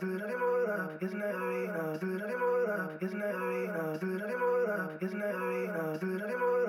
enough. It's never enough. It's never enough. It's never enough. It's never enough.